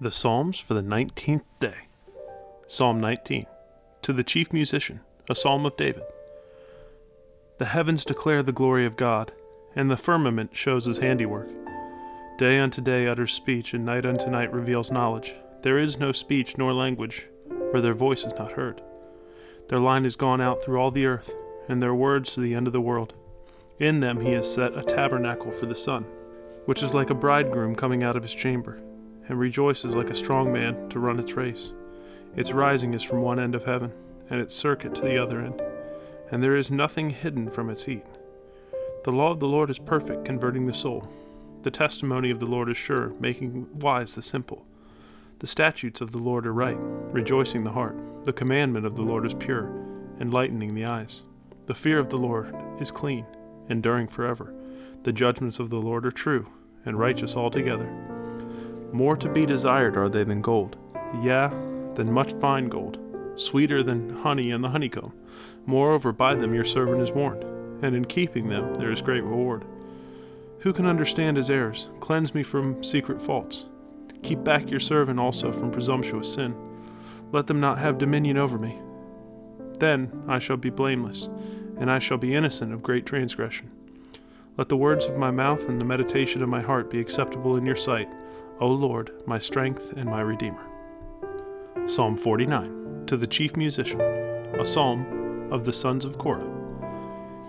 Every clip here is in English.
The Psalms for the 19th day. Psalm 19. To the chief musician, a psalm of David. The heavens declare the glory of God, and the firmament shows his handiwork. Day unto day utters speech, and night unto night reveals knowledge. There is no speech nor language where their voice is not heard. Their line is gone out through all the earth, and their words to the end of the world. In them he has set a tabernacle for the sun, which is like a bridegroom coming out of his chamber, and rejoices like a strong man to run its race. Its rising is from one end of heaven, and its circuit to the other end, and there is nothing hidden from its heat. The law of the Lord is perfect, converting the soul. The testimony of the Lord is sure, making wise the simple. The statutes of the Lord are right, rejoicing the heart. The commandment of the Lord is pure, enlightening the eyes. The fear of the Lord is clean, enduring forever. The judgments of the Lord are true, and righteous altogether. More to be desired are they than gold, yea, than much fine gold, sweeter than honey and the honeycomb. Moreover, by them your servant is warned, and in keeping them there is great reward. Who can understand his errors? Cleanse me from secret faults. Keep back your servant also from presumptuous sin. Let them not have dominion over me. Then I shall be blameless, and I shall be innocent of great transgression. Let the words of my mouth and the meditation of my heart be acceptable in your sight, O Lord, my strength and my Redeemer. Psalm 49 To the chief musician, a psalm of the sons of Korah.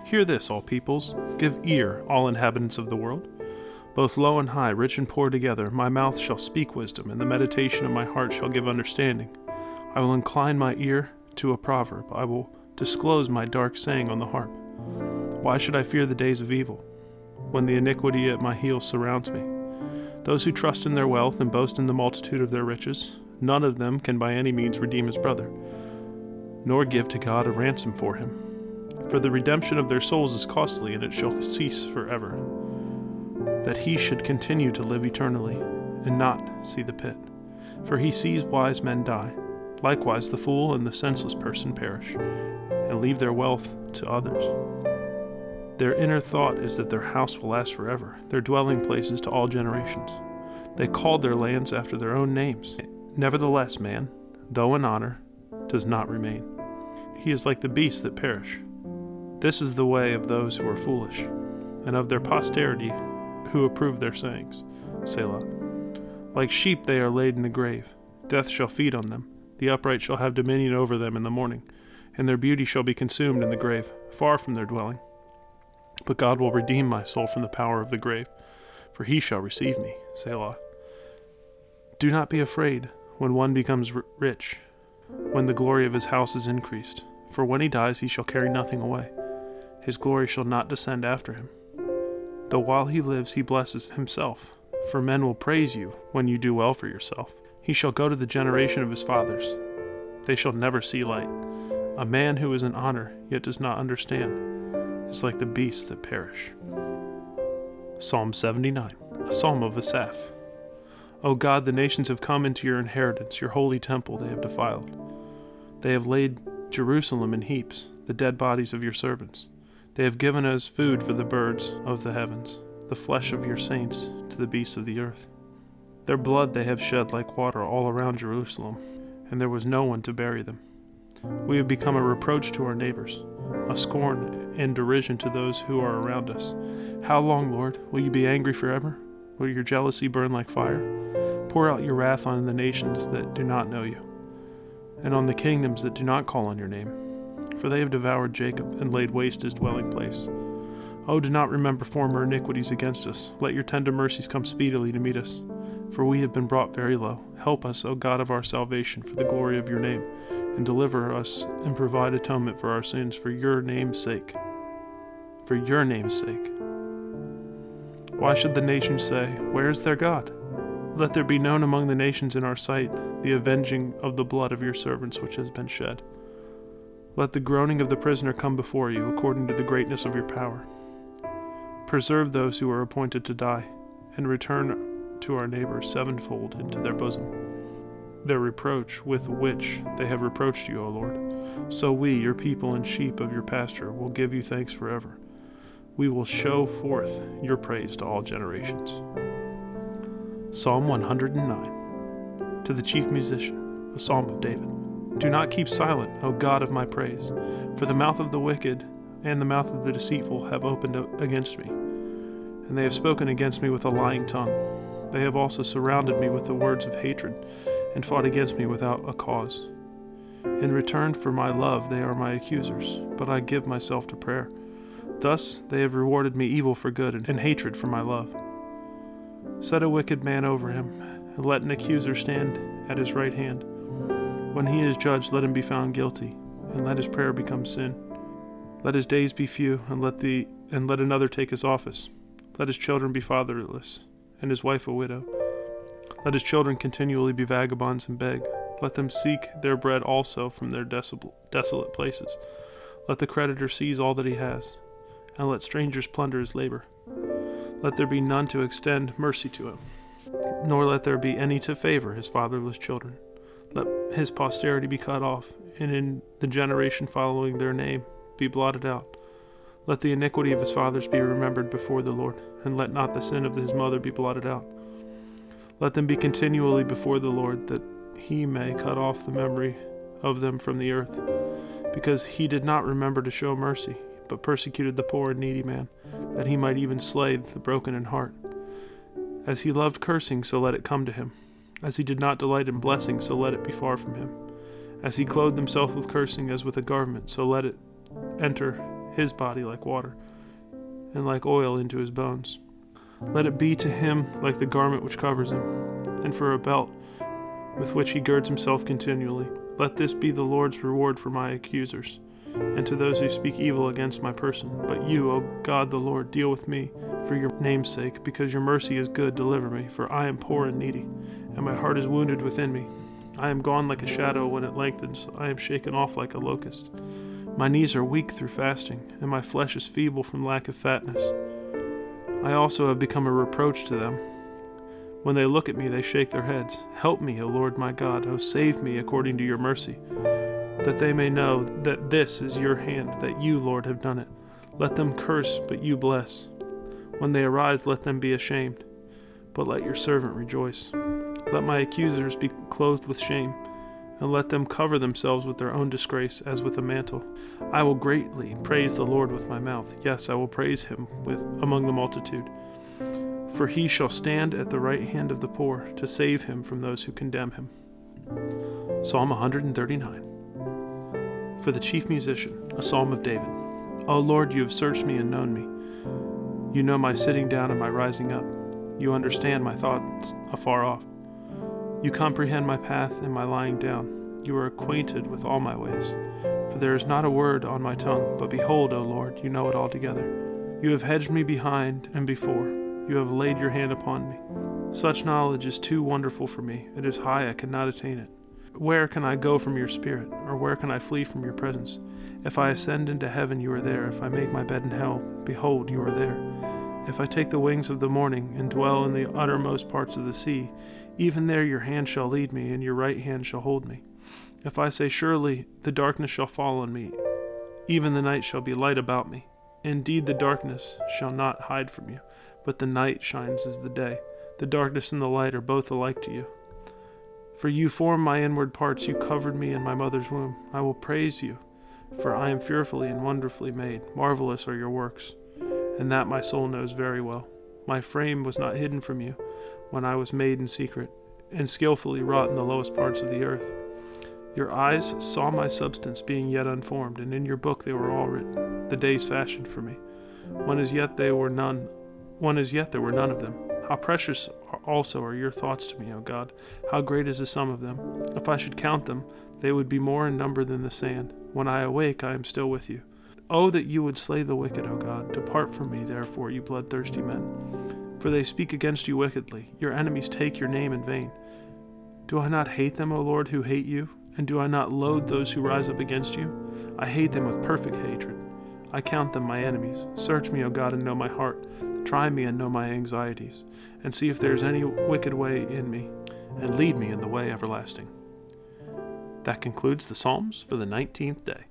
Hear this, all peoples, give ear, all inhabitants of the world. Both low and high, rich and poor together, my mouth shall speak wisdom, and the meditation of my heart shall give understanding. I will incline my ear to a proverb, I will disclose my dark saying on the harp. Why should I fear the days of evil, when the iniquity at my heels surrounds me? Those who trust in their wealth and boast in the multitude of their riches, none of them can by any means redeem his brother, nor give to God a ransom for him. For the redemption of their souls is costly, and it shall cease forever that he should continue to live eternally, and not see the pit. For he sees wise men die. Likewise, the fool and the senseless person perish, and leave their wealth to others. Their inner thought is that their house will last forever, their dwelling places to all generations. They called their lands after their own names. Nevertheless, man, though in honor, does not remain. He is like the beasts that perish. This is the way of those who are foolish, and of their posterity who approve their sayings. Selah. Like sheep they are laid in the grave. Death shall feed on them. The upright shall have dominion over them in the morning, and their beauty shall be consumed in the grave, far from their dwelling. But God will redeem my soul from the power of the grave, for he shall receive me. Selah. Do not be afraid when one becomes rich, when the glory of his house is increased, for when he dies he shall carry nothing away. His glory shall not descend after him. Though while he lives he blesses himself, for men will praise you when you do well for yourself. He shall go to the generation of his fathers. They shall never see light. A man who is in honor, yet does not understand, is like the beasts that perish. Psalm 79, a psalm of Asaph. O God, the nations have come into your inheritance, your holy temple they have defiled. They have laid Jerusalem in heaps, the dead bodies of your servants. They have given us food for the birds of the heavens, the flesh of your saints to the beasts of the earth. Their blood they have shed like water all around Jerusalem, and there was no one to bury them. We have become a reproach to our neighbors, a scorn and derision to those who are around us. How long, Lord? Will you be angry forever? Will your jealousy burn like fire? Pour out your wrath on the nations that do not know you, and on the kingdoms that do not call on your name for they have devoured Jacob and laid waste his dwelling place. Oh, do not remember former iniquities against us. Let your tender mercies come speedily to meet us. For we have been brought very low. Help us, O God of our salvation, for the glory of your name, and deliver us and provide atonement for our sins for your name's sake. For your name's sake. Why should the nations say, Where is their God? Let there be known among the nations in our sight the avenging of the blood of your servants which has been shed. Let the groaning of the prisoner come before you, according to the greatness of your power. Preserve those who are appointed to die, and return to our neighbors sevenfold into their bosom. Their reproach with which they have reproached you, O Lord. So we, your people and sheep of your pasture, will give you thanks forever. We will show forth your praise to all generations. Psalm 109 To the chief musician, a psalm of David. Do not keep silent, O God of my praise, for the mouth of the wicked and the mouth of the deceitful have opened against me, and they have spoken against me with a lying tongue. They have also surrounded me with the words of hatred, and fought against me without a cause. In return for my love, they are my accusers, but I give myself to prayer. Thus they have rewarded me evil for good, and hatred for my love. Set a wicked man over him, and let an accuser stand at his right hand. When he is judged, let him be found guilty, and let his prayer become sin. Let his days be few, and let the and let another take his office. Let his children be fatherless, and his wife a widow. Let his children continually be vagabonds and beg. Let them seek their bread also from their desolate places. Let the creditor seize all that he has, and let strangers plunder his labor. Let there be none to extend mercy to him, nor let there be any to favor his fatherless children. Let his posterity be cut off, and in the generation following their name be blotted out. Let the iniquity of his fathers be remembered before the Lord, and let not the sin of his mother be blotted out. Let them be continually before the Lord, that he may cut off the memory of them from the earth, because he did not remember to show mercy, but persecuted the poor and needy man, that he might even slay the broken in heart. As he loved cursing, so let it come to him. As he did not delight in blessing, so let it be far from him. As he clothed himself with cursing as with a garment, so let it enter his body like water, and like oil into his bones. Let it be to him like the garment which covers him, and for a belt with which he girds himself continually. Let this be the Lord's reward for my accusers, and to those who speak evil against my person. But you, O God the Lord, deal with me for your name's sake, because your mercy is good, deliver me, for I am poor and needy, and my heart is wounded within me. I am gone like a shadow when it lengthens, I am shaken off like a locust. My knees are weak through fasting, and my flesh is feeble from lack of fatness. I also have become a reproach to them. When they look at me, they shake their heads. Help me, O Lord my God, O save me according to your mercy, that they may know that this is your hand, that you, Lord, have done it. Let them curse, but you bless. When they arise, let them be ashamed, but let your servant rejoice. Let my accusers be clothed with shame and let them cover themselves with their own disgrace as with a mantle. I will greatly praise the Lord with my mouth. Yes, I will praise him with among the multitude. For he shall stand at the right hand of the poor to save him from those who condemn him. Psalm 139. For the chief musician, a psalm of David. O Lord, you have searched me and known me. You know my sitting down and my rising up. You understand my thoughts afar off. You comprehend my path and my lying down. You are acquainted with all my ways. For there is not a word on my tongue, but behold, O Lord, you know it altogether. You have hedged me behind and before. You have laid your hand upon me. Such knowledge is too wonderful for me. It is high, I cannot attain it. Where can I go from your spirit, or where can I flee from your presence? If I ascend into heaven, you are there. If I make my bed in hell, behold, you are there. If I take the wings of the morning and dwell in the uttermost parts of the sea, even there your hand shall lead me, and your right hand shall hold me. If I say, Surely the darkness shall fall on me, even the night shall be light about me. Indeed, the darkness shall not hide from you, but the night shines as the day. The darkness and the light are both alike to you. For you formed my inward parts, you covered me in my mother's womb. I will praise you, for I am fearfully and wonderfully made. Marvelous are your works and that my soul knows very well. My frame was not hidden from you when I was made in secret, and skilfully wrought in the lowest parts of the earth. Your eyes saw my substance being yet unformed, and in your book they were all written, the days fashioned for me. When as yet they were none, when as yet there were none of them. How precious also are your thoughts to me, O God! How great is the sum of them! If I should count them, they would be more in number than the sand. When I awake, I am still with you. Oh, that you would slay the wicked, O God. Depart from me, therefore, you bloodthirsty men. For they speak against you wickedly. Your enemies take your name in vain. Do I not hate them, O Lord, who hate you? And do I not loathe those who rise up against you? I hate them with perfect hatred. I count them my enemies. Search me, O God, and know my heart. Try me and know my anxieties, and see if there is any wicked way in me, and lead me in the way everlasting. That concludes the Psalms for the 19th day.